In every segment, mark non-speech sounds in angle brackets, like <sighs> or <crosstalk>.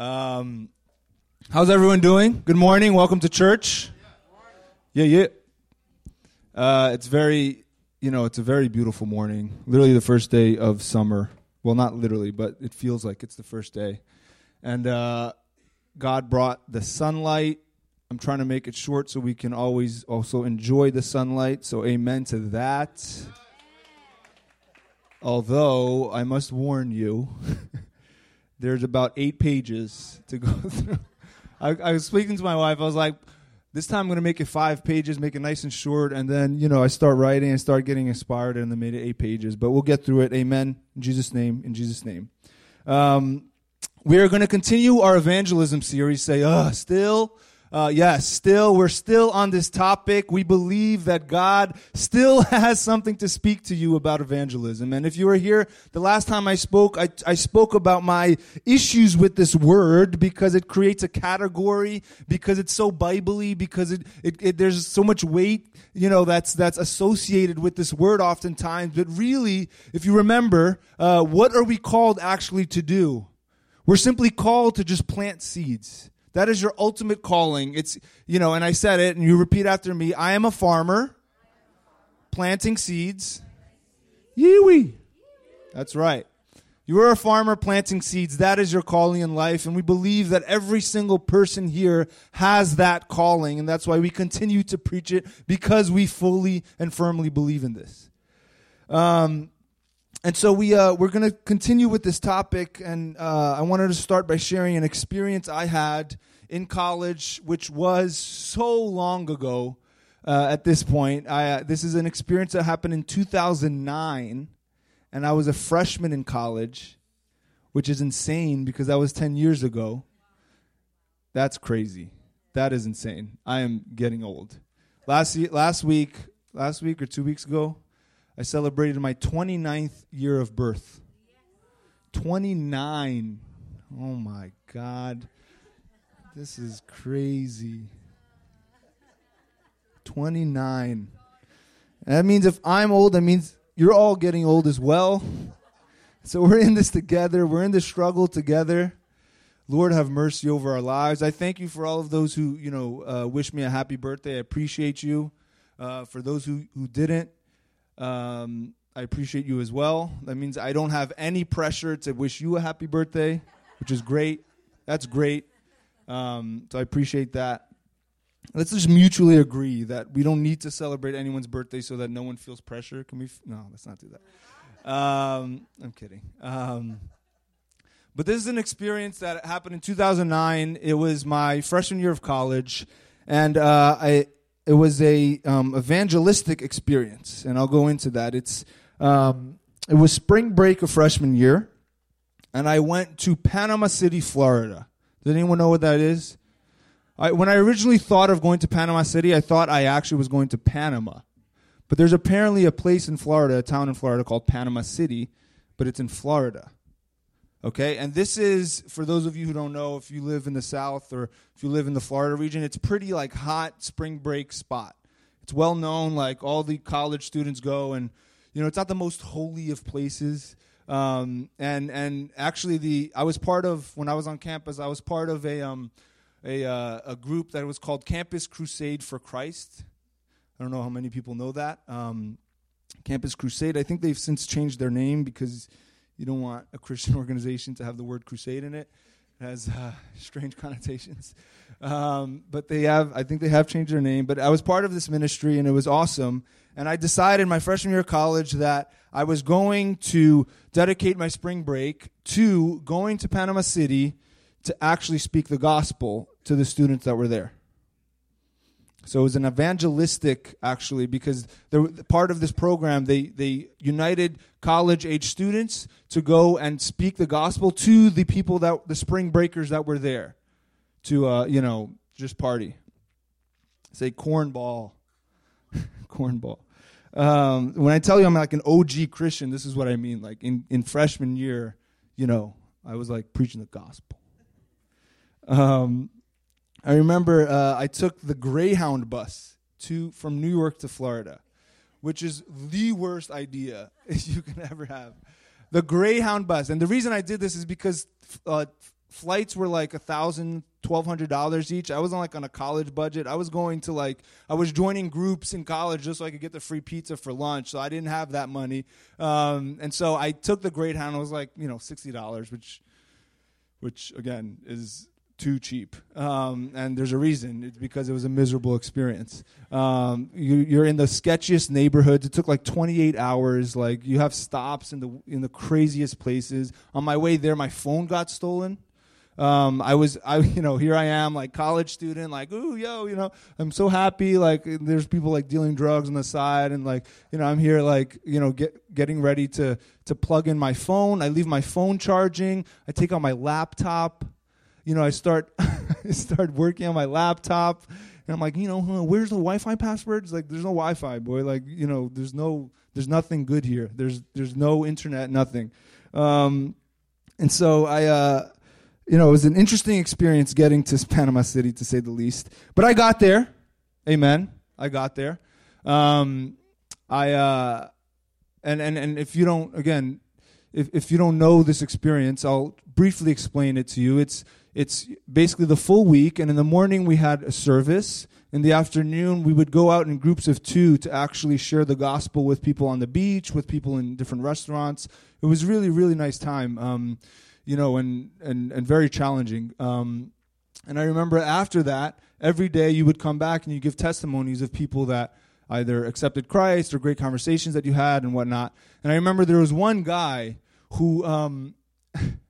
Um, how's everyone doing? Good morning. Welcome to church. Yeah, yeah. Uh, it's very, you know, it's a very beautiful morning. Literally the first day of summer. Well, not literally, but it feels like it's the first day. And uh, God brought the sunlight. I'm trying to make it short so we can always also enjoy the sunlight. So, amen to that. Although, I must warn you, <laughs> there's about eight pages to go <laughs> through. I, I was speaking to my wife. I was like, this time I'm going to make it five pages, make it nice and short, and then you know I start writing and start getting inspired, and then made it eight pages. But we'll get through it. Amen. In Jesus' name. In Jesus' name. Um, we are going to continue our evangelism series. Say, uh, still uh, yes, still, we're still on this topic. We believe that God still <laughs> has something to speak to you about evangelism. And if you were here the last time I spoke, I, I spoke about my issues with this word because it creates a category, because it's so biblically, because it, it, it there's so much weight, you know, that's, that's associated with this word oftentimes. But really, if you remember, uh, what are we called actually to do? We're simply called to just plant seeds. That is your ultimate calling. It's, you know, and I said it, and you repeat after me I am a farmer planting seeds. Yee That's right. You are a farmer planting seeds. That is your calling in life. And we believe that every single person here has that calling. And that's why we continue to preach it because we fully and firmly believe in this. Um, and so we uh, we're going to continue with this topic, and uh, I wanted to start by sharing an experience I had in college, which was so long ago. Uh, at this point, I, uh, this is an experience that happened in 2009, and I was a freshman in college, which is insane because that was 10 years ago. That's crazy. That is insane. I am getting old. Last last week, last week or two weeks ago, I celebrated my 29th year of birth. 29. Oh my God. This is crazy. 29. That means if I'm old, that means you're all getting old as well. So we're in this together. We're in this struggle together. Lord, have mercy over our lives. I thank you for all of those who, you know, uh, wish me a happy birthday. I appreciate you. Uh, for those who, who didn't, um, I appreciate you as well. That means I don't have any pressure to wish you a happy birthday, which is great. That's great. Um, so I appreciate that. Let's just mutually agree that we don't need to celebrate anyone's birthday so that no one feels pressure. Can we? F- no, let's not do that. Um, I'm kidding. Um, but this is an experience that happened in 2009. It was my freshman year of college, and uh, I it was a um, evangelistic experience, and I'll go into that. It's um, it was spring break of freshman year, and I went to Panama City, Florida. Does anyone know what that is? I, when I originally thought of going to Panama City, I thought I actually was going to Panama, but there's apparently a place in Florida, a town in Florida called Panama City, but it's in Florida. Okay, and this is for those of you who don't know, if you live in the South or if you live in the Florida region, it's pretty like hot spring break spot. It's well known, like all the college students go, and you know it's not the most holy of places. Um, and and actually, the I was part of when I was on campus. I was part of a um, a uh, a group that was called Campus Crusade for Christ. I don't know how many people know that. Um, Campus Crusade. I think they've since changed their name because you don't want a Christian <laughs> organization to have the word crusade in it. It has uh, <laughs> strange connotations. Um, but they have, I think they have changed their name. But I was part of this ministry and it was awesome. And I decided my freshman year of college that I was going to dedicate my spring break to going to Panama City to actually speak the gospel to the students that were there. So it was an evangelistic, actually, because there, part of this program, they, they united college age students to go and speak the gospel to the people that, the spring breakers that were there to, uh, you know, just party. Say cornball. <laughs> cornball. Um, when I tell you I'm like an OG Christian, this is what I mean. Like in, in freshman year, you know, I was like preaching the gospel. Um, I remember uh, I took the Greyhound bus to from New York to Florida, which is the worst idea <laughs> you can ever have. The Greyhound bus, and the reason I did this is because uh, flights were like a thousand twelve hundred dollars each. I wasn't like on a college budget. I was going to like i was joining groups in college just so i could get the free pizza for lunch so i didn't have that money. Um, and so i took the greyhound. It was like you know $60 which which again is too cheap. Um, and there's a reason. It's because it was a miserable experience. Um, you, are in the sketchiest neighborhoods. It took like 28 hours. Like you have stops in the in the craziest places. On my way there, my phone got stolen. Um, I was, I, <laughs> you know, here I am, like college student, like, ooh, yo, you know, I'm so happy. Like, there's people like dealing drugs on the side, and like, you know, I'm here, like, you know, get, getting ready to to plug in my phone. I leave my phone charging. I take out my laptop. You know, I start, <laughs> I start working on my laptop, and I'm like, you know, where's the Wi-Fi password? It's like, there's no Wi-Fi, boy. Like, you know, there's no, there's nothing good here. There's, there's no internet, nothing. Um, and so I. Uh, you know, it was an interesting experience getting to Panama City, to say the least. But I got there. Amen. I got there. Um, I uh, and and and if you don't, again, if if you don't know this experience, I'll briefly explain it to you. It's it's basically the full week, and in the morning we had a service. In the afternoon, we would go out in groups of two to actually share the gospel with people on the beach, with people in different restaurants. It was really, really nice time. Um, you know, and and and very challenging. Um, and I remember after that, every day you would come back and you give testimonies of people that either accepted Christ or great conversations that you had and whatnot. And I remember there was one guy who, um, <laughs>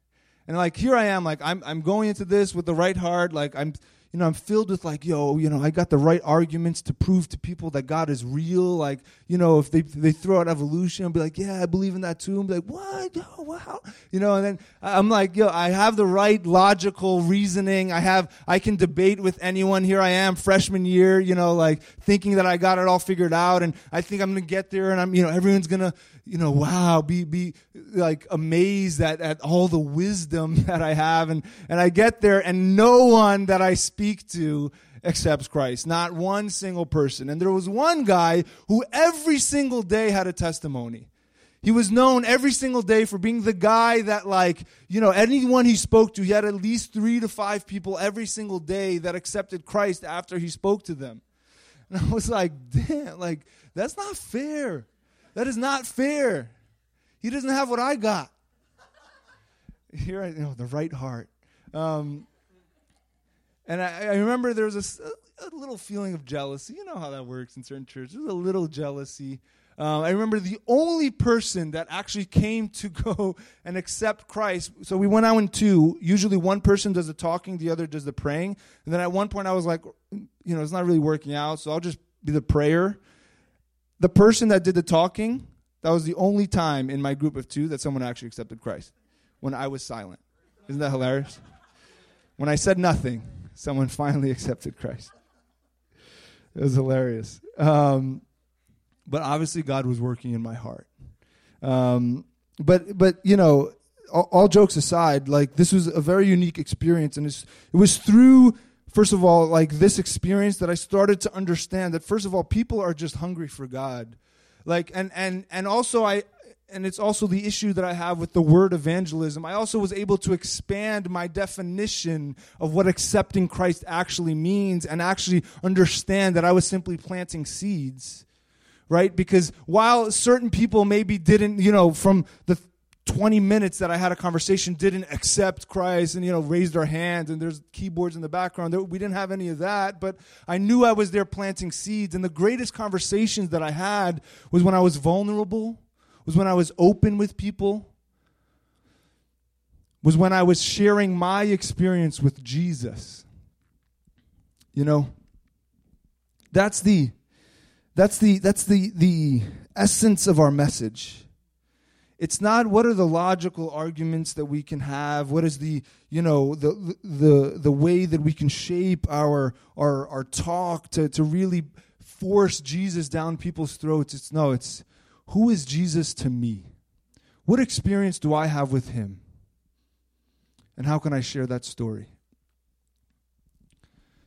and like here I am, like I'm I'm going into this with the right heart, like I'm you know, I'm filled with like, yo, you know, I got the right arguments to prove to people that God is real. Like, you know, if they they throw out evolution, I'll be like, yeah, I believe in that too. Be like, what? Yo, wow. You know, and then I'm like, yo, I have the right logical reasoning. I have, I can debate with anyone. Here I am, freshman year, you know, like thinking that I got it all figured out, and I think I'm gonna get there, and I'm, you know, everyone's gonna, you know, wow, be be like amazed at, at all the wisdom <laughs> that I have. And, and I get there and no one that I speak to accepts Christ. Not one single person. And there was one guy who every single day had a testimony. He was known every single day for being the guy that, like, you know, anyone he spoke to, he had at least three to five people every single day that accepted Christ after he spoke to them. And I was like, damn, like, that's not fair. That is not fair. He doesn't have what I got. Here, you know the right heart. Um, and I, I, remember there was a, a, little feeling of jealousy. You know how that works in certain churches. There's a little jealousy. Uh, I remember the only person that actually came to <laughs> go and accept Christ. So we went out in two. Usually one person does the talking, the other does the praying. And then at one point I was like, you know, it's not really working out, so I'll just be the prayer the person that did the talking, that was the only time in my group of two that someone actually accepted Christ when I was silent. Isn't that hilarious? When I said nothing, someone <laughs> finally accepted Christ. It was hilarious. Um, but obviously, God was working in my heart. Um, but but you know, all, all, jokes aside, like this was a very unique experience, and it was through first of all, like this experience that I started to understand that first of all, people are just hungry for God. Like and and and also I and it's also the issue that I have with the word evangelism. I also was able to expand my definition of what accepting Christ actually means and actually understand that I was simply planting seeds right? Because while certain people maybe didn't, you know, from the 20 minutes that I had a conversation didn't accept Christ and, you know, raised their hands and there's keyboards in the background. We didn't have any of that, but I knew I was there planting seeds. And the greatest conversations that I had was when I was vulnerable, was when I was open with people, was when I was sharing my experience with Jesus. You know, that's the that's the that's the the essence of our message it's not what are the logical arguments that we can have what is the you know the the the way that we can shape our our our talk to to really force Jesus down people's throats it's no it's who is Jesus to me? What experience do I have with him? And how can I share that story?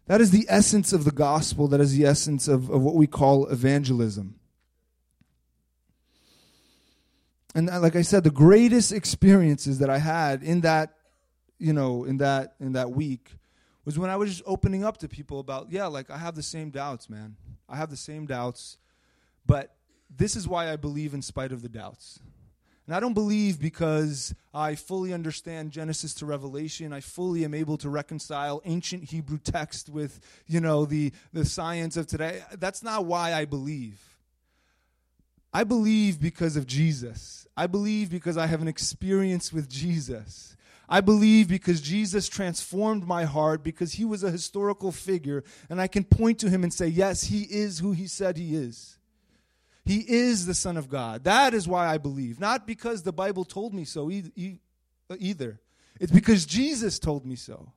That is the essence of the gospel. That is the essence of, of what we call evangelism. And uh, like I said, the greatest experiences that I had in that, you know, in that in that week was when I was just opening up to people about, yeah, like I have the same doubts, man. I have the same doubts, but this is why I believe in spite of the doubts. And I don't believe because I fully understand Genesis to Revelation. I fully am able to reconcile ancient Hebrew text with, you know, the, the science of today. That's not why I believe. I believe because of Jesus. I believe because I have an experience with Jesus. I believe because Jesus transformed my heart, because he was a historical figure, and I can point to him and say, Yes, he is who he said he is. He is the Son of God. That is why I believe. Not because the Bible told me so either. It's because Jesus told me so.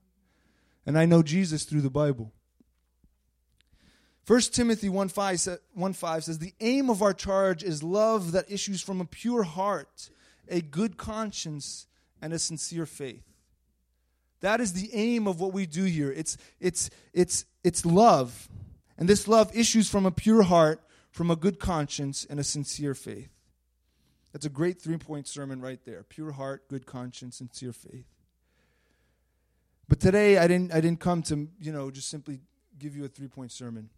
And I know Jesus through the Bible. 1 Timothy 1 5, says, The aim of our charge is love that issues from a pure heart, a good conscience, and a sincere faith. That is the aim of what we do here. It's, it's, it's, it's love. And this love issues from a pure heart, from a good conscience and a sincere faith. That's a great three point sermon right there pure heart, good conscience, sincere faith. But today I didn't, I didn't come to, you know, just simply give you a three point sermon.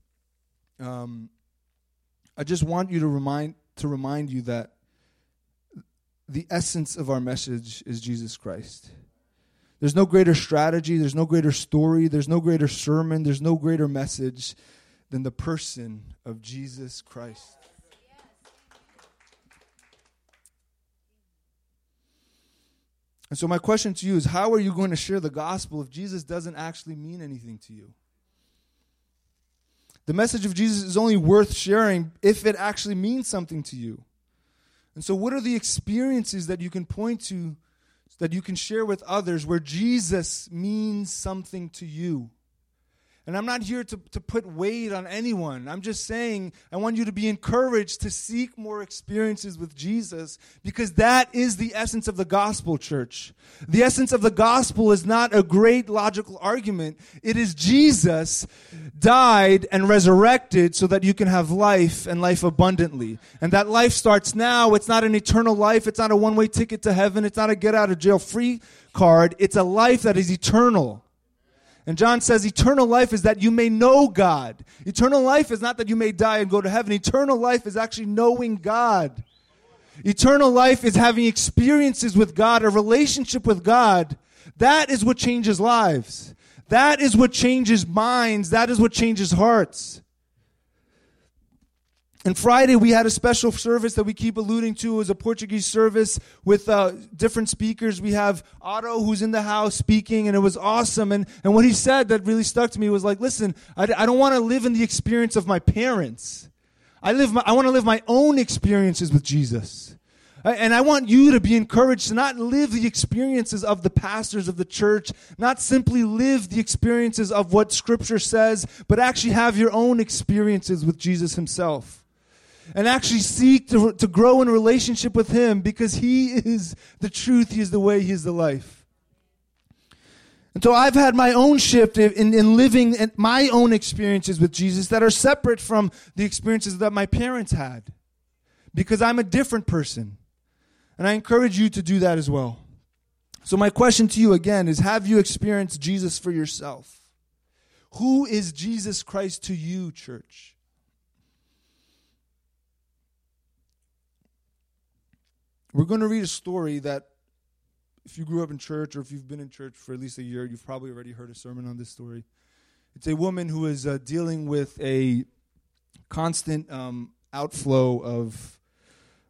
Um, I just want you to remind, to remind you that the essence of our message is Jesus Christ. There's no greater strategy, there's no greater story, there's no greater sermon, there's no greater message than the person of Jesus Christ. And so, my question to you is how are you going to share the gospel if Jesus doesn't actually mean anything to you? The message of Jesus is only worth sharing if it actually means something to you. And so, what are the experiences that you can point to, that you can share with others where Jesus means something to you? And I'm not here to, to put weight on anyone. I'm just saying I want you to be encouraged to seek more experiences with Jesus because that is the essence of the gospel, church. The essence of the gospel is not a great logical argument. It is Jesus died and resurrected so that you can have life and life abundantly. And that life starts now. It's not an eternal life. It's not a one way ticket to heaven. It's not a get out of jail free card. It's a life that is eternal. And John says eternal life is that you may know God. Eternal life is not that you may die and go to heaven. Eternal life is actually knowing God. Eternal life is having experiences with God, a relationship with God. That is what changes lives. That is what changes minds. That is what changes hearts. And Friday, we had a special service that we keep alluding to. Was a Portuguese service with uh, different speakers. We have Otto, who's in the house, speaking, and it was awesome. And, and what he said that really stuck to me was like, listen, I, I don't want to live in the experience of my parents. I, live my, I want to live my own experiences with Jesus. And I want you to be encouraged to not live the experiences of the pastors of the church, not simply live the experiences of what Scripture says, but actually have your own experiences with Jesus Himself and actually seek to, to grow in relationship with Him because He is the truth, He is the way, He is the life. And so I've had my own shift in, in living in my own experiences with Jesus that are separate from the experiences that my parents had because I'm a different person. And I encourage you to do that as well. So, my question to you again is Have you experienced Jesus for yourself? Who is Jesus Christ to you, church? We're going to read a story that, if you grew up in church or if you've been in church for at least a year, you've probably already heard a sermon on this story. It's a woman who is uh, dealing with a constant um, outflow of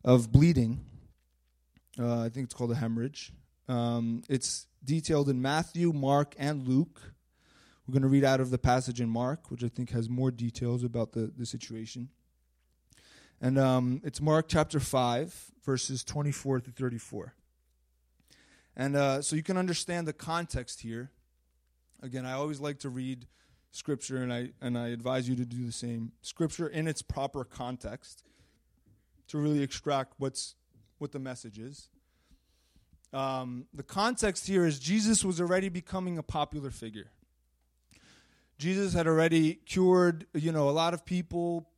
of bleeding. Uh, I think it's called a hemorrhage. Um, it's detailed in Matthew, Mark, and Luke. We're going to read out of the passage in Mark, which I think has more details about the, the situation. And um, it's Mark chapter 5, verses 24 to 34. And uh, so you can understand the context here. Again, I always like to read scripture, and I, and I advise you to do the same. Scripture in its proper context to really extract what's, what the message is. Um, the context here is Jesus was already becoming a popular figure. Jesus had already cured, you know, a lot of people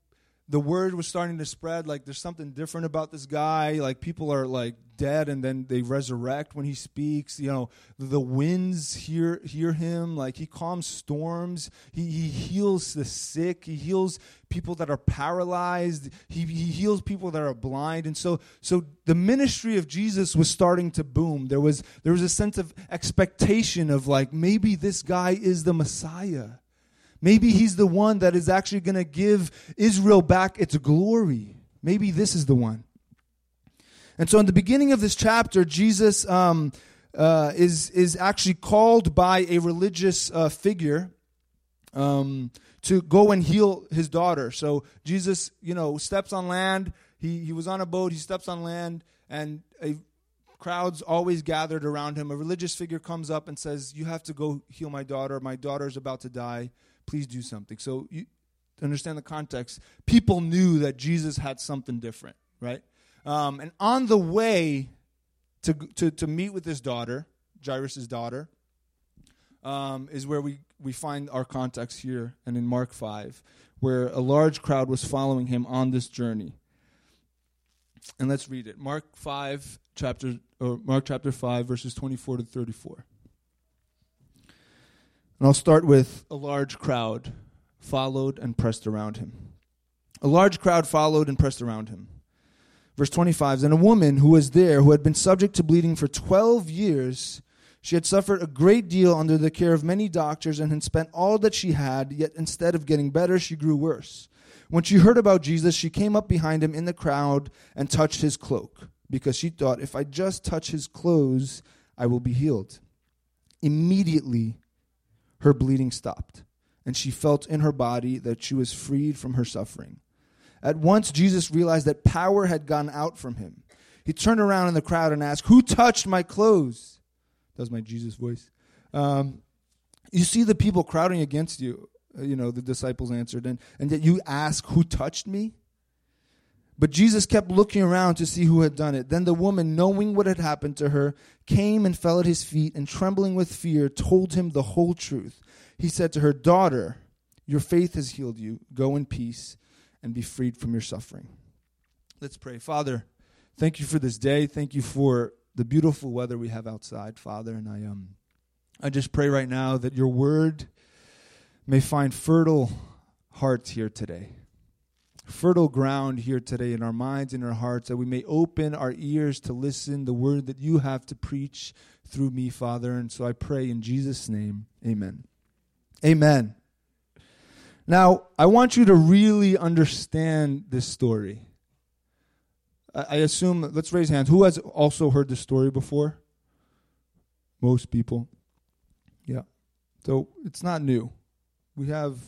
the word was starting to spread like there's something different about this guy like people are like dead and then they resurrect when he speaks you know the winds hear hear him like he calms storms he, he heals the sick he heals people that are paralyzed he, he heals people that are blind. And so so the ministry of jesus was starting to boom. There was there was a sense of expectation of like maybe this guy is the messiah Maybe he's the one that is actually going to give Israel back its glory. Maybe this is the one. And so, in the beginning of this chapter, Jesus um, uh, is is actually called by a religious uh, figure um, to go and heal his daughter. So Jesus, you know, steps on land. He he was on a boat. He steps on land, and a crowds always gathered around him. A religious figure comes up and says, "You have to go heal my daughter. My daughter is about to die." Please do something. So you understand the context. People knew that Jesus had something different, right? Um, and on the way to, to, to meet with his daughter, Jairus' daughter, um, is where we, we find our context here and in Mark 5, where a large crowd was following him on this journey. And let's read it. Mark 5, chapter, or Mark chapter 5, verses 24 to 34. And I'll start with a large crowd followed and pressed around him. A large crowd followed and pressed around him. Verse 25 And a woman who was there, who had been subject to bleeding for 12 years, she had suffered a great deal under the care of many doctors and had spent all that she had, yet instead of getting better, she grew worse. When she heard about Jesus, she came up behind him in the crowd and touched his cloak, because she thought, if I just touch his clothes, I will be healed. Immediately, her bleeding stopped, and she felt in her body that she was freed from her suffering. At once, Jesus realized that power had gone out from him. He turned around in the crowd and asked, Who touched my clothes? That was my Jesus voice. Um, you see the people crowding against you. Uh, you know, the disciples answered, and, and yet you ask, Who touched me? But Jesus kept looking around to see who had done it. Then the woman, knowing what had happened to her, came and fell at his feet, and trembling with fear, told him the whole truth. He said to her, Daughter, your faith has healed you. Go in peace and be freed from your suffering. Let's pray. Father, thank you for this day. Thank you for the beautiful weather we have outside, Father. And I um I just pray right now that your word may find fertile hearts here today fertile ground here today in our minds and our hearts that we may open our ears to listen the word that you have to preach through me, Father. And so I pray in Jesus' name, amen. Amen. Now, I want you to really understand this story. I assume, let's raise hands. Who has also heard this story before? Most people. Yeah. So it's not new. We have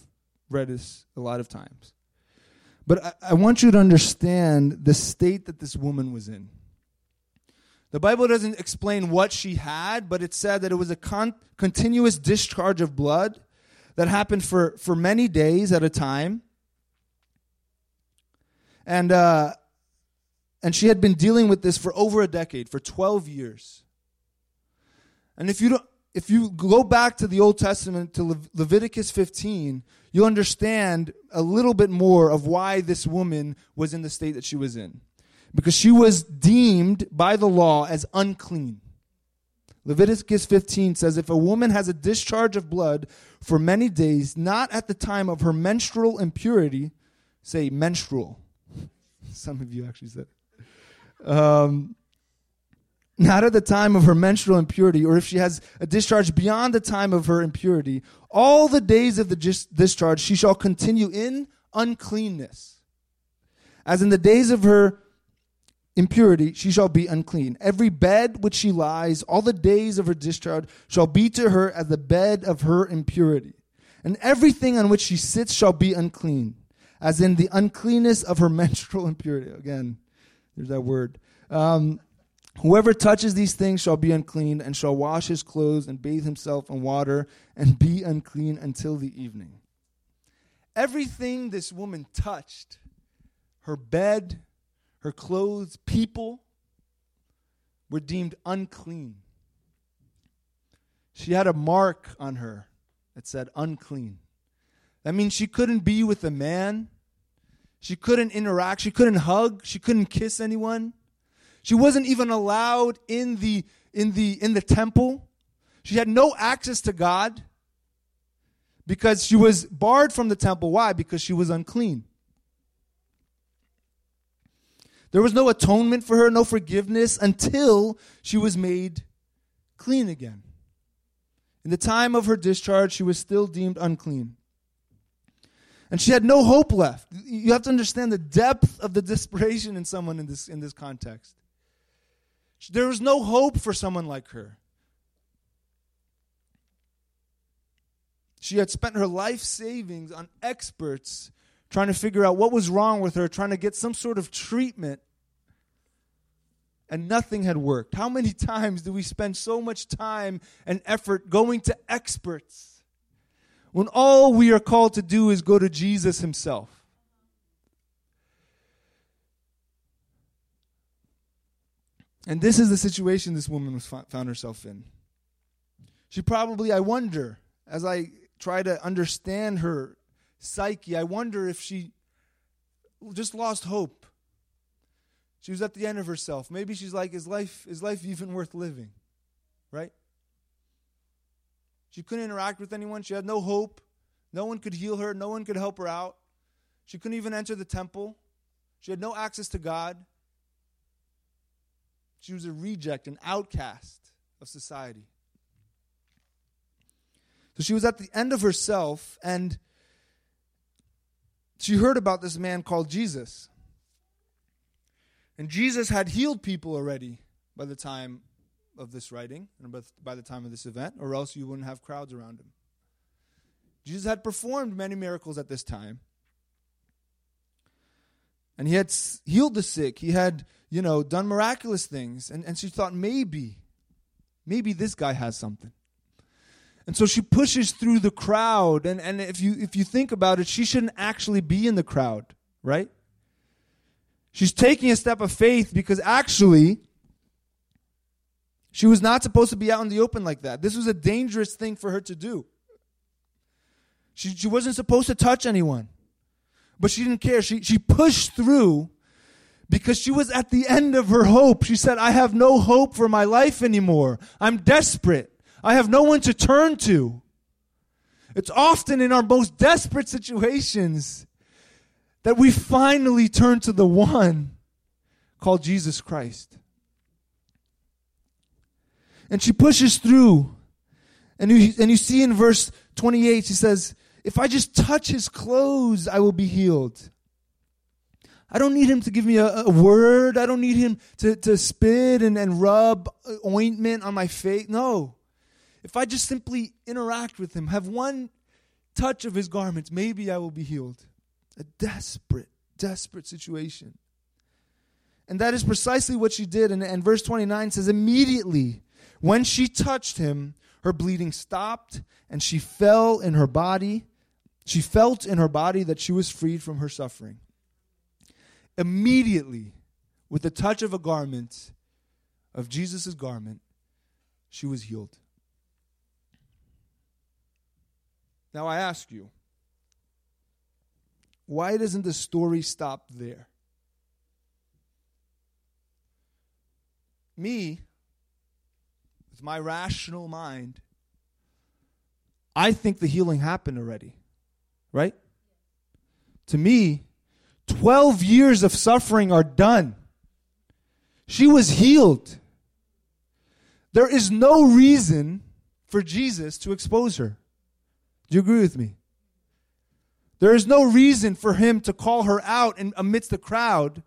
read this a lot of times. But I, I want you to understand the state that this woman was in. The Bible doesn't explain what she had, but it said that it was a con- continuous discharge of blood that happened for, for many days at a time. And, uh, and she had been dealing with this for over a decade, for 12 years. And if you, don't, if you go back to the Old Testament, to Le- Leviticus 15, you'll understand a little bit more of why this woman was in the state that she was in. Because she was deemed by the law as unclean. Leviticus 15 says if a woman has a discharge of blood for many days, not at the time of her menstrual impurity, say menstrual. <laughs> Some of you actually said um, not at the time of her menstrual impurity, or if she has a discharge beyond the time of her impurity, all the days of the discharge she shall continue in uncleanness. As in the days of her impurity, she shall be unclean. Every bed which she lies, all the days of her discharge, shall be to her as the bed of her impurity. And everything on which she sits shall be unclean, as in the uncleanness of her <laughs> menstrual impurity. Again, there's that word. Um, Whoever touches these things shall be unclean, and shall wash his clothes and bathe himself in water, and be unclean until the evening. Everything this woman touched, her bed, her clothes, people, were deemed unclean. She had a mark on her that said unclean. That means she couldn't be with a man. She couldn't interact. She couldn't hug. She couldn't kiss anyone. She wasn't even allowed in the in the in the temple. She had no access to God because she was barred from the temple. Why? Because she was unclean. There was no atonement for her, no forgiveness until she was made clean again. In the time of her discharge, she was still deemed unclean. And she had no hope left. You have to understand the depth of the <laughs> desperation in someone in this, in this context. There was no hope for someone like her. She had spent her life savings on experts trying to figure out what was wrong with her, trying to get some sort of treatment. And nothing had worked. How many <laughs> times do we spend so much time and effort going to experts when all we are called to do is go to Jesus Himself? And this is the situation this woman was found herself in. She probably, I wonder, as I try to understand her psyche, I wonder if she just lost hope. She was at the end of herself. Maybe she's like, is life, is life even worth living? Right? She couldn't interact with anyone. She had no hope. No one could heal her. No one could help her out. She couldn't even enter the temple. She had no access to God. She was a reject, an outcast of society. So she was at the end of herself, and she heard about this man called Jesus. And Jesus had healed people already by the time of this writing, and by the time of this event, or else you wouldn't have crowds around him. Jesus had performed many miracles at this time. And he had healed the sick. He had, you know, done miraculous things. And, and she thought, maybe, maybe this guy has something. And so she pushes through the crowd. And, and if, you, if you think about it, she shouldn't actually be in the crowd, right? She's taking a step of faith because actually, she was not supposed to be out in the open like that. This was a dangerous thing for her to do. She, she wasn't supposed to touch anyone, but she didn't care. She, she pushed through because she was at the end of her hope. She said, I have no hope for my life anymore. I'm desperate. I have no one to turn to. It's often in our most desperate situations that we finally turn to the one called Jesus Christ. And she pushes through. And you, and you see in verse 28, she says, If I just touch his clothes, I will be healed. I don't need him to give me a, a word. I don't need him to, to spit and, and rub ointment on my face. No if I just simply interact with him, have one touch of his garments, maybe I will be healed. A desperate, desperate situation. And that is precisely what she did. And, and verse 29 says, Immediately, when she touched him, her bleeding stopped, and she fell in her body. She felt in her body that she was freed from her suffering. Immediately, with the touch of a garment, of Jesus' garment, she was healed. Now I ask you, why doesn't the story stop there? Me, with my rational mind, I think the healing happened already. Right? To me, 12 years of suffering are done. She was healed. There is no reason for Jesus to expose her. Do you agree with me? There is no reason for him to call her out in, amidst the crowd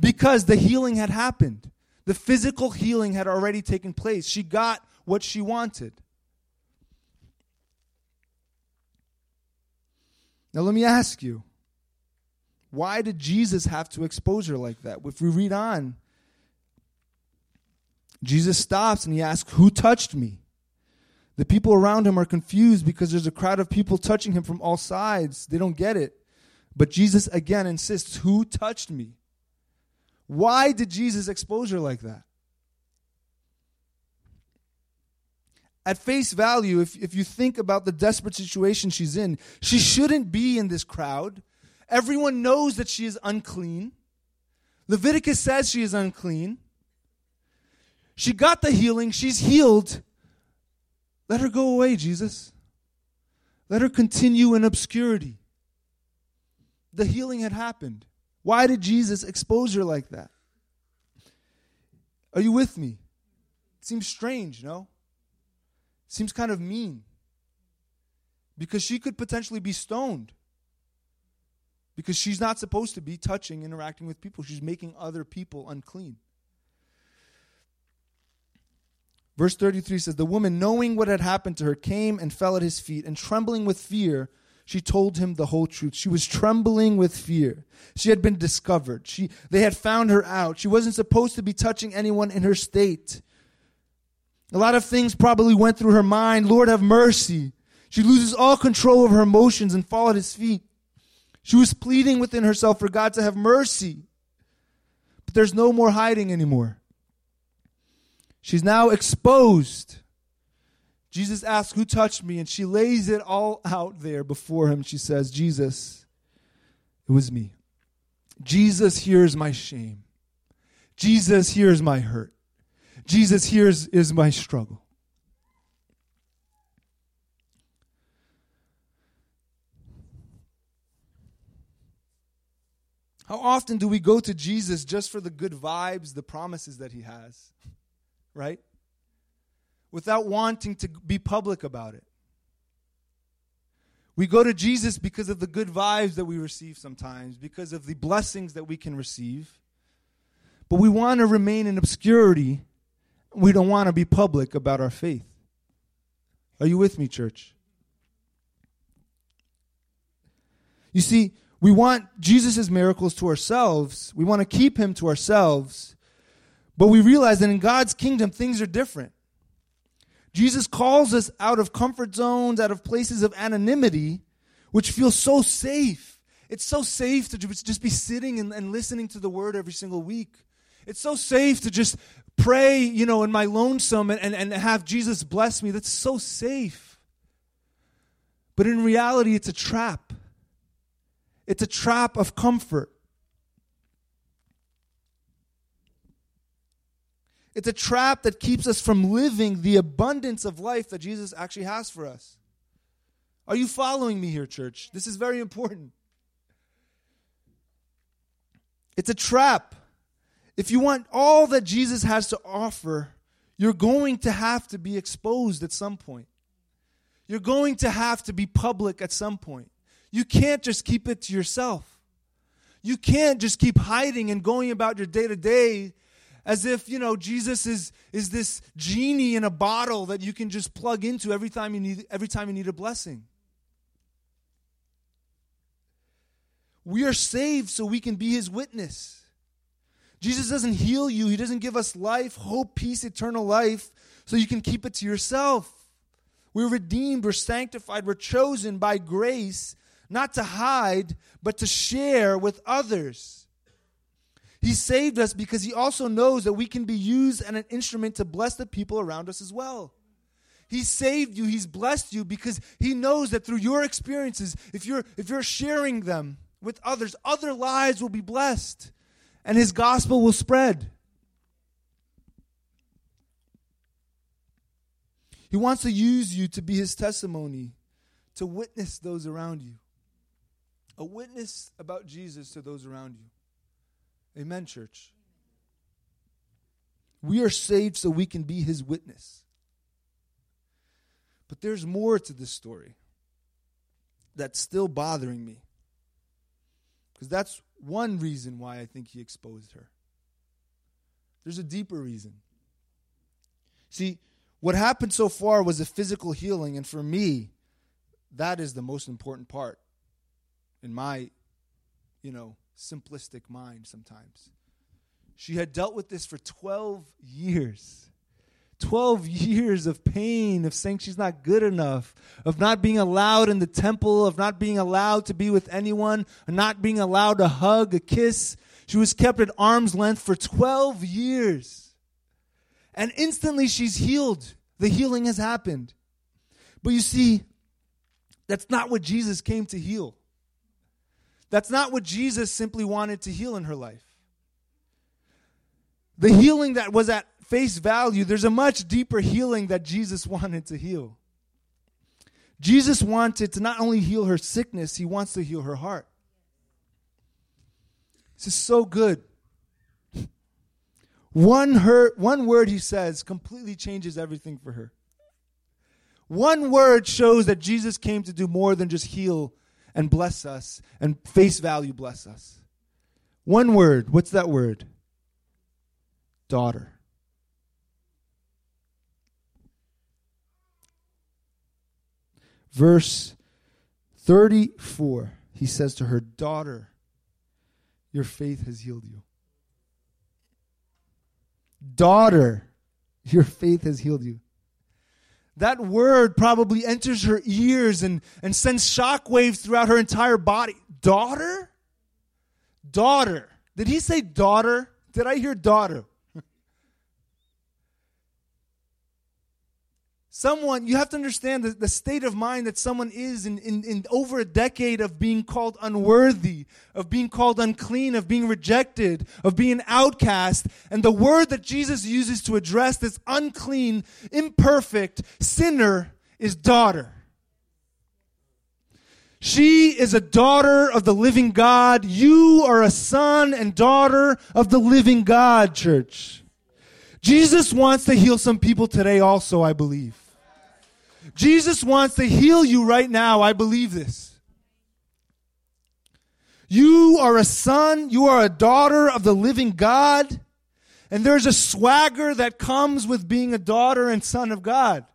because the healing had happened. The physical healing had already taken place. She got what she wanted. Now, let me ask you why did Jesus have to expose her like that? If we read on, Jesus stops and he asks, Who touched me? The people around him are confused because there's a crowd of people touching him from all sides. They don't get it. But Jesus again insists, Who touched me? Why did Jesus expose her like that? At face value, if, if you think about the desperate situation she's in, she shouldn't be in this crowd Everyone knows that she is unclean. Leviticus says she is unclean. She got the healing, she's healed. Let her go away, Jesus. Let her continue in obscurity. The healing had happened. Why did Jesus expose her like that? Are you with me? It seems strange, no? Seems kind of mean. Because she could potentially be stoned. Because she's not supposed to be touching, interacting with people. She's making other people unclean. Verse 33 says, The woman, knowing what had happened to her, came and fell at his feet, and trembling with fear, she told him the whole truth. She was trembling with fear. She had been discovered. She, they had found her out. She wasn't supposed to be touching anyone in her state. A lot of things probably went through her mind. Lord, have mercy. She loses all control of her emotions and fall at his feet. She was pleading within herself for God to have mercy. But there's no more hiding anymore. She's now exposed. Jesus asks, Who touched me? And she lays it all out there before him. She says, Jesus, it was me. Jesus hears my shame. Jesus hears my hurt. Jesus hears is my struggle. How often do we go to Jesus just for the good vibes, the promises that he has? <laughs> Right? without wanting to be public about it. We go to Jesus because of the good vibes that we receive sometimes, because of the blessings that we can receive. But we want to remain in obscurity. We don't want to be public about our faith. Are you with me, church? You see, we want Jesus' miracles to ourselves. We want to keep him to ourselves. But we realize that in God's kingdom, things are different. Jesus calls us out of comfort zones, out of places of anonymity, which feels so safe. It's so safe to just be sitting and, and listening to the word every single week. It's so safe to just pray, you know, in my lonesome and, and, and have Jesus bless me. That's so safe. But in reality, it's a trap. It's a trap of comfort. It's a trap that keeps us from living the abundance of life that Jesus actually has for us. Are you following me here, church? This is very important. It's a trap. If you want all that Jesus has to offer, you're going to have to be exposed at some point. You're going to have to be public at some point. You can't just keep it to yourself. You can't just keep hiding and going about your day to day as if, you know, Jesus is, is this genie in a bottle that you can just plug into every time you need, every time you need a blessing. We are saved so we can be his witness. Jesus doesn't heal you, he doesn't give us life, hope, peace, eternal life, so you can keep it to yourself. We're redeemed, we're sanctified, we're chosen by grace, not to hide, but to share with others. He saved us because he also knows that we can be used as an instrument to bless the people around us as well. He saved you, he's blessed you because he knows that through your experiences, if you're if you're sharing them with others, other lives will be blessed and his gospel will spread. He wants to use you to be his testimony, to witness those around you. A witness about Jesus to those around you. Amen, church. We are saved so we can be his witness. But there's more to this story that's still bothering me. Because that's one reason why I think he exposed her. There's a deeper reason. See, what happened so far was a physical healing, and for me, that is the most important part in my, you know, simplistic mind sometimes. She had dealt with this for 12 years. 12 years of pain, of saying she's not good enough, of not being allowed in the temple, of not being allowed to be with anyone, not being allowed to hug, a kiss. She was kept at arm's length for 12 years. And instantly she's healed. The healing has happened. But you see, that's not what Jesus came to heal. That's not what Jesus simply wanted to heal in her life. The healing that was at face value, there's a much deeper healing that Jesus wanted to heal. Jesus wanted to not only heal her sickness, he wants to heal her heart. This is so good. One, her, one word he says completely changes everything for her. One word shows that Jesus came to do more than just heal and bless us and face value bless us. One word. What's that word? Daughter. Verse 34, he says to her, Daughter, your faith has healed you. Daughter, your faith has healed you. That word probably enters her ears and, and sends shockwaves throughout her entire body. Daughter? Daughter. Did he say daughter? Did I hear daughter? Someone, you have to understand the, the state of mind that someone is in, in, in over a decade of being called unworthy, of being called unclean, of being rejected, of being outcast. And the word that Jesus uses to address this unclean, imperfect sinner is daughter. She is a daughter of the living God. You are a son and daughter of the living God, church. Jesus wants to heal some people today also, I believe. Jesus wants to heal you right now. I believe this. You are a son, you are a daughter of the living God, and there's a swagger that comes with being a daughter and son of God.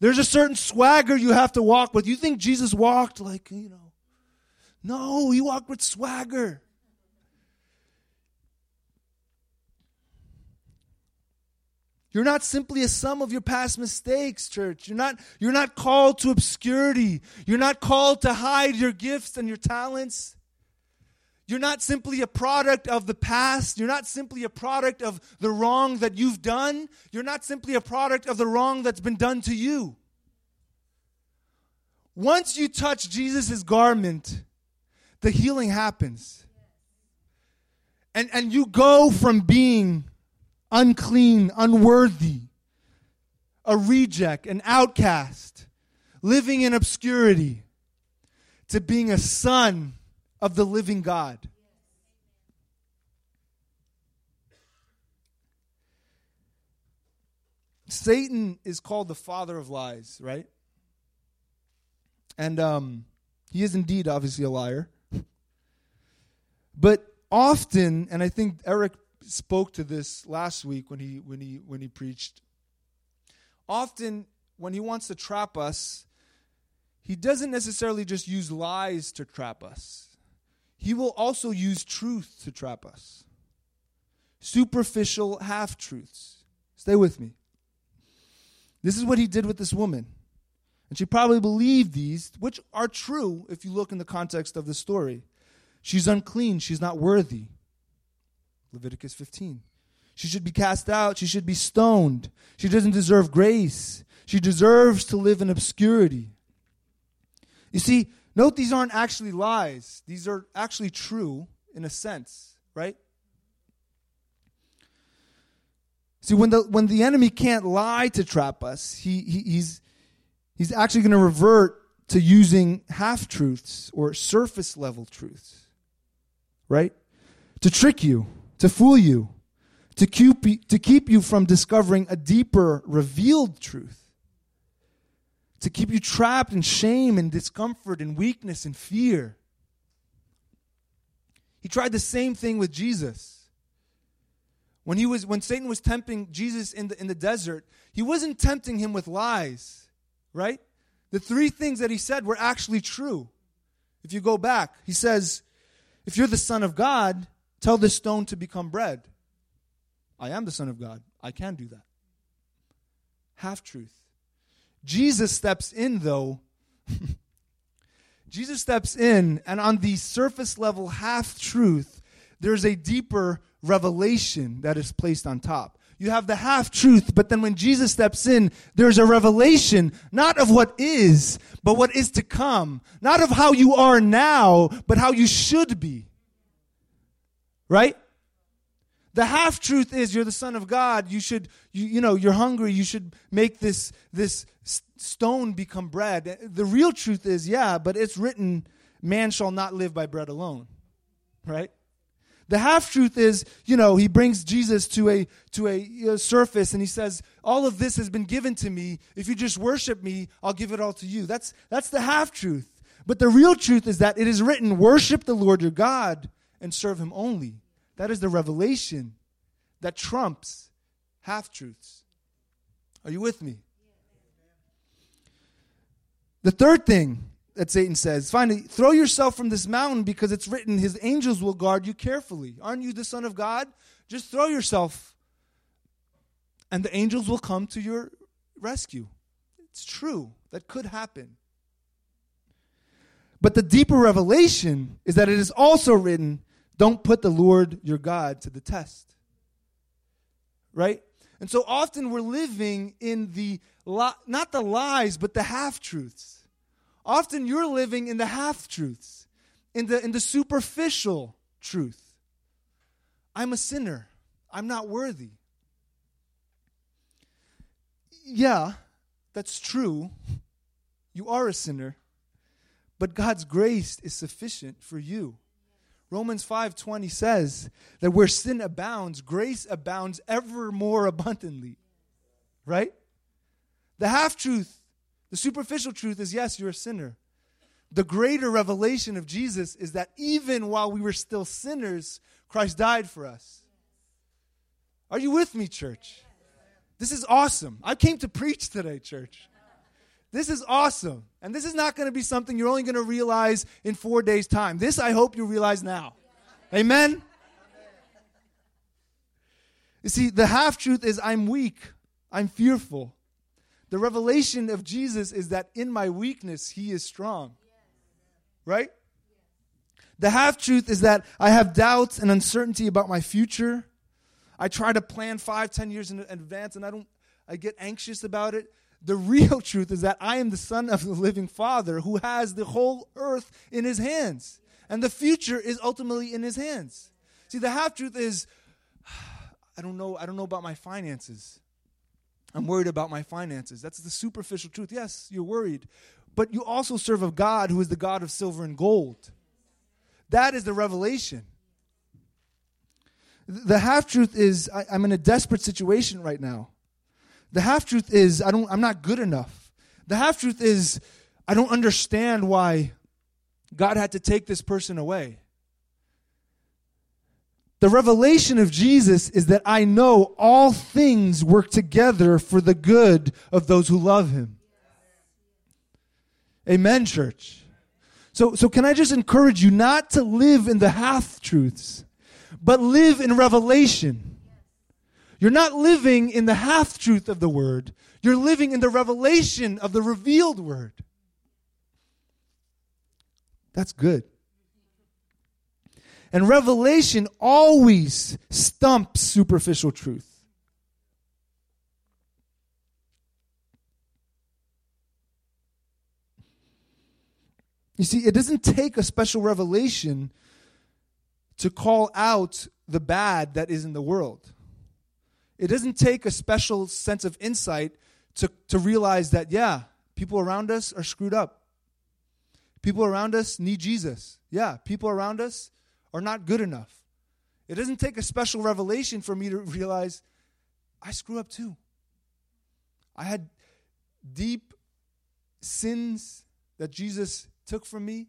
There's a certain swagger you have to walk with. You think Jesus walked like, you know, no, he walked with swagger. You're not simply a sum of your past mistakes, church. You're not, you're not called to obscurity. You're not called to hide your gifts and your talents. You're not simply a product of the past. You're not simply a product of the wrong that you've done. You're not simply a product of the wrong that's been done to you. Once you touch Jesus' garment, the healing happens. And, and you go from being unclean, unworthy, a reject, an outcast, living in obscurity, to being a son of the living God. Satan is called the father of lies, right? And um, he is indeed obviously a liar. But often, and I think Eric spoke to this last week when he when he when he preached. Often when he wants to trap us, he doesn't necessarily just use lies to trap us. He will also use truth to trap us. Superficial half truths. Stay with me. This is what he did with this woman. And she probably believed these, which are true if you look in the context of the story. She's unclean, she's not worthy. Leviticus 15. She should be cast out. She should be stoned. She doesn't deserve grace. She deserves to live in obscurity. You see, note these aren't actually lies, these are actually true in a sense, right? See, when the, when the enemy can't lie to trap us, he, he he's, he's actually going to revert to using half truths or surface level truths, right? To trick you to fool you, to keep, to keep you from discovering a deeper, revealed truth, to keep you trapped in shame and discomfort and weakness and fear. He tried the same thing with Jesus. When, he was, when Satan was tempting Jesus in the, in the desert, he wasn't tempting him with lies, right? The three things that he said were actually true. If you go back, he says, If you're the Son of God, Tell this stone to become bread. I am the Son of God. I can do that. Half truth. Jesus steps in, though. <laughs> Jesus steps in, and on the surface level half truth, there's a deeper revelation that is placed on top. you have the half truth, but then when Jesus steps in, there's a revelation, not of what is, but what is to come. Not of how you are now, but how you should be. Right? The half truth is you're the son of God. You should, you, you know, you're hungry. You should make this, this stone become bread. The real truth is, yeah, but it's written, man shall not live by bread alone. Right? The half truth is, you know, he brings Jesus to a to a, a, surface and he says, "All of this has been given to me. If you just worship me, I'll give it all to you." That's that's the half truth. But the real truth is that it is written, "Worship the Lord your God and serve him only." That is the revelation that trumps half truths. Are you with me? The third thing that Satan says, finally, throw yourself from this mountain because it's written, his angels will guard you carefully. Aren't you the Son of God? Just throw yourself, and the angels will come to your rescue. It's true. That could happen. But the deeper revelation is that it is also written, don't put the Lord your God to the test. Right? And so often we're living in the, not the lies, but the half truths. Often you're living in the half truths, in the, in the superficial truth. I'm a sinner. I'm not worthy. Yeah, that's true. You are a sinner, but God's grace is sufficient for you. Romans 5:20 says that where sin abounds, grace abounds ever more abundantly. Right? The half truth the superficial truth is yes, you're a sinner. The greater revelation of Jesus is that even while we were still sinners, Christ died for us. Are you with me, church? This is awesome. I came to preach today, church. This is awesome. And this is not going to be something you're only going to realize in four days' time. This I hope you realize now. Amen? You see, the half truth is I'm weak, I'm fearful. The revelation of Jesus is that in my weakness, he is strong. Right? The half truth is that I have doubts and uncertainty about my future. I try to plan five, ten years in advance and I don't, I get anxious about it. The real <laughs> truth is that I am the son of the living Father who has the whole earth in his hands. And the future is ultimately in his hands. See, the half truth is <sighs> I don't know, I don't know about my finances. I'm worried about my finances. That's the superficial truth. Yes, you're worried. But you also serve a God who is the God of silver and gold. That is the revelation. The half truth is I, am in a desperate situation right now. The half truth is I don't I'm not good enough. The half truth is I don't understand why God had to take this person away. The revelation of Jesus is that I know all things work together for the good of those who love him. Amen, church. So, so can I just encourage you not to live in the half truths, but live in revelation? You're not living in the half truth of the word, you're living in the revelation of the revealed word. That's good. And revelation always stumps superficial truth. You see, it doesn't take a special revelation to call out the bad that is in the world. It doesn't take a special sense of insight to, to realize that, yeah, people around us are screwed up. People around us need Jesus. Yeah, people around us are not good enough. It doesn't take a special revelation for me to realize I screw up too. I had deep sins that Jesus took from me.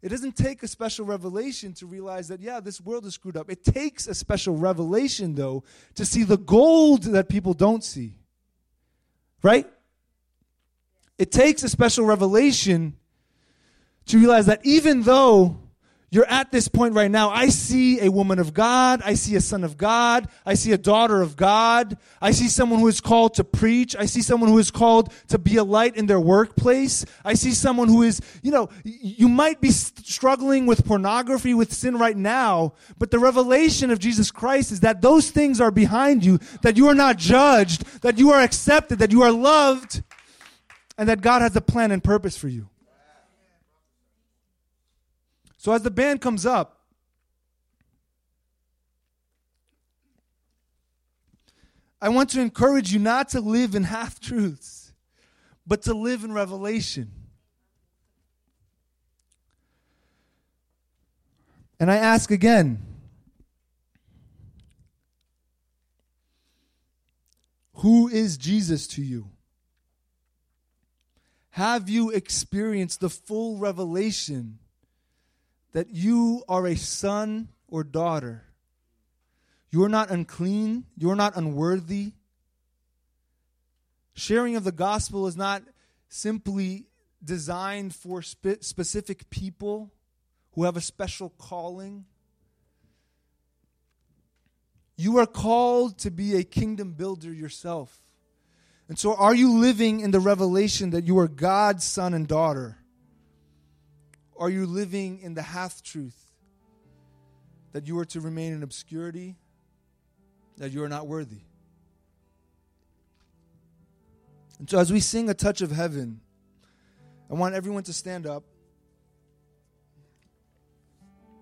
It doesn't take a special revelation to realize that, yeah, this world is screwed up. It takes a special revelation, though, to see the gold that people don't see. Right? It takes a special revelation to realize that even though you're at this point right now. I see a woman of God. I see a son of God. I see a daughter of God. I see someone who is called to preach. I see someone who is called to be a light in their workplace. I see someone who is, you know, you might be struggling with pornography, with sin right now, but the revelation of Jesus Christ is that those things are behind you, that you are not judged, that you are accepted, that you are loved, and that God has a plan and purpose for you. So as the band comes up, I want to encourage you not to live in half truths, but to live in revelation. And I ask again Who is Jesus to you? Have you experienced the full revelation that you are a son or daughter. You are not unclean, you are not unworthy. Sharing of the gospel is not simply designed for spe- specific people who have a special calling. You are called to be a kingdom builder yourself. And so, are you living in the revelation that you are God's son and daughter? Are you living in the half truth that you are to remain in obscurity, that you are not worthy? And so, as we sing a touch of heaven, I want everyone to stand up.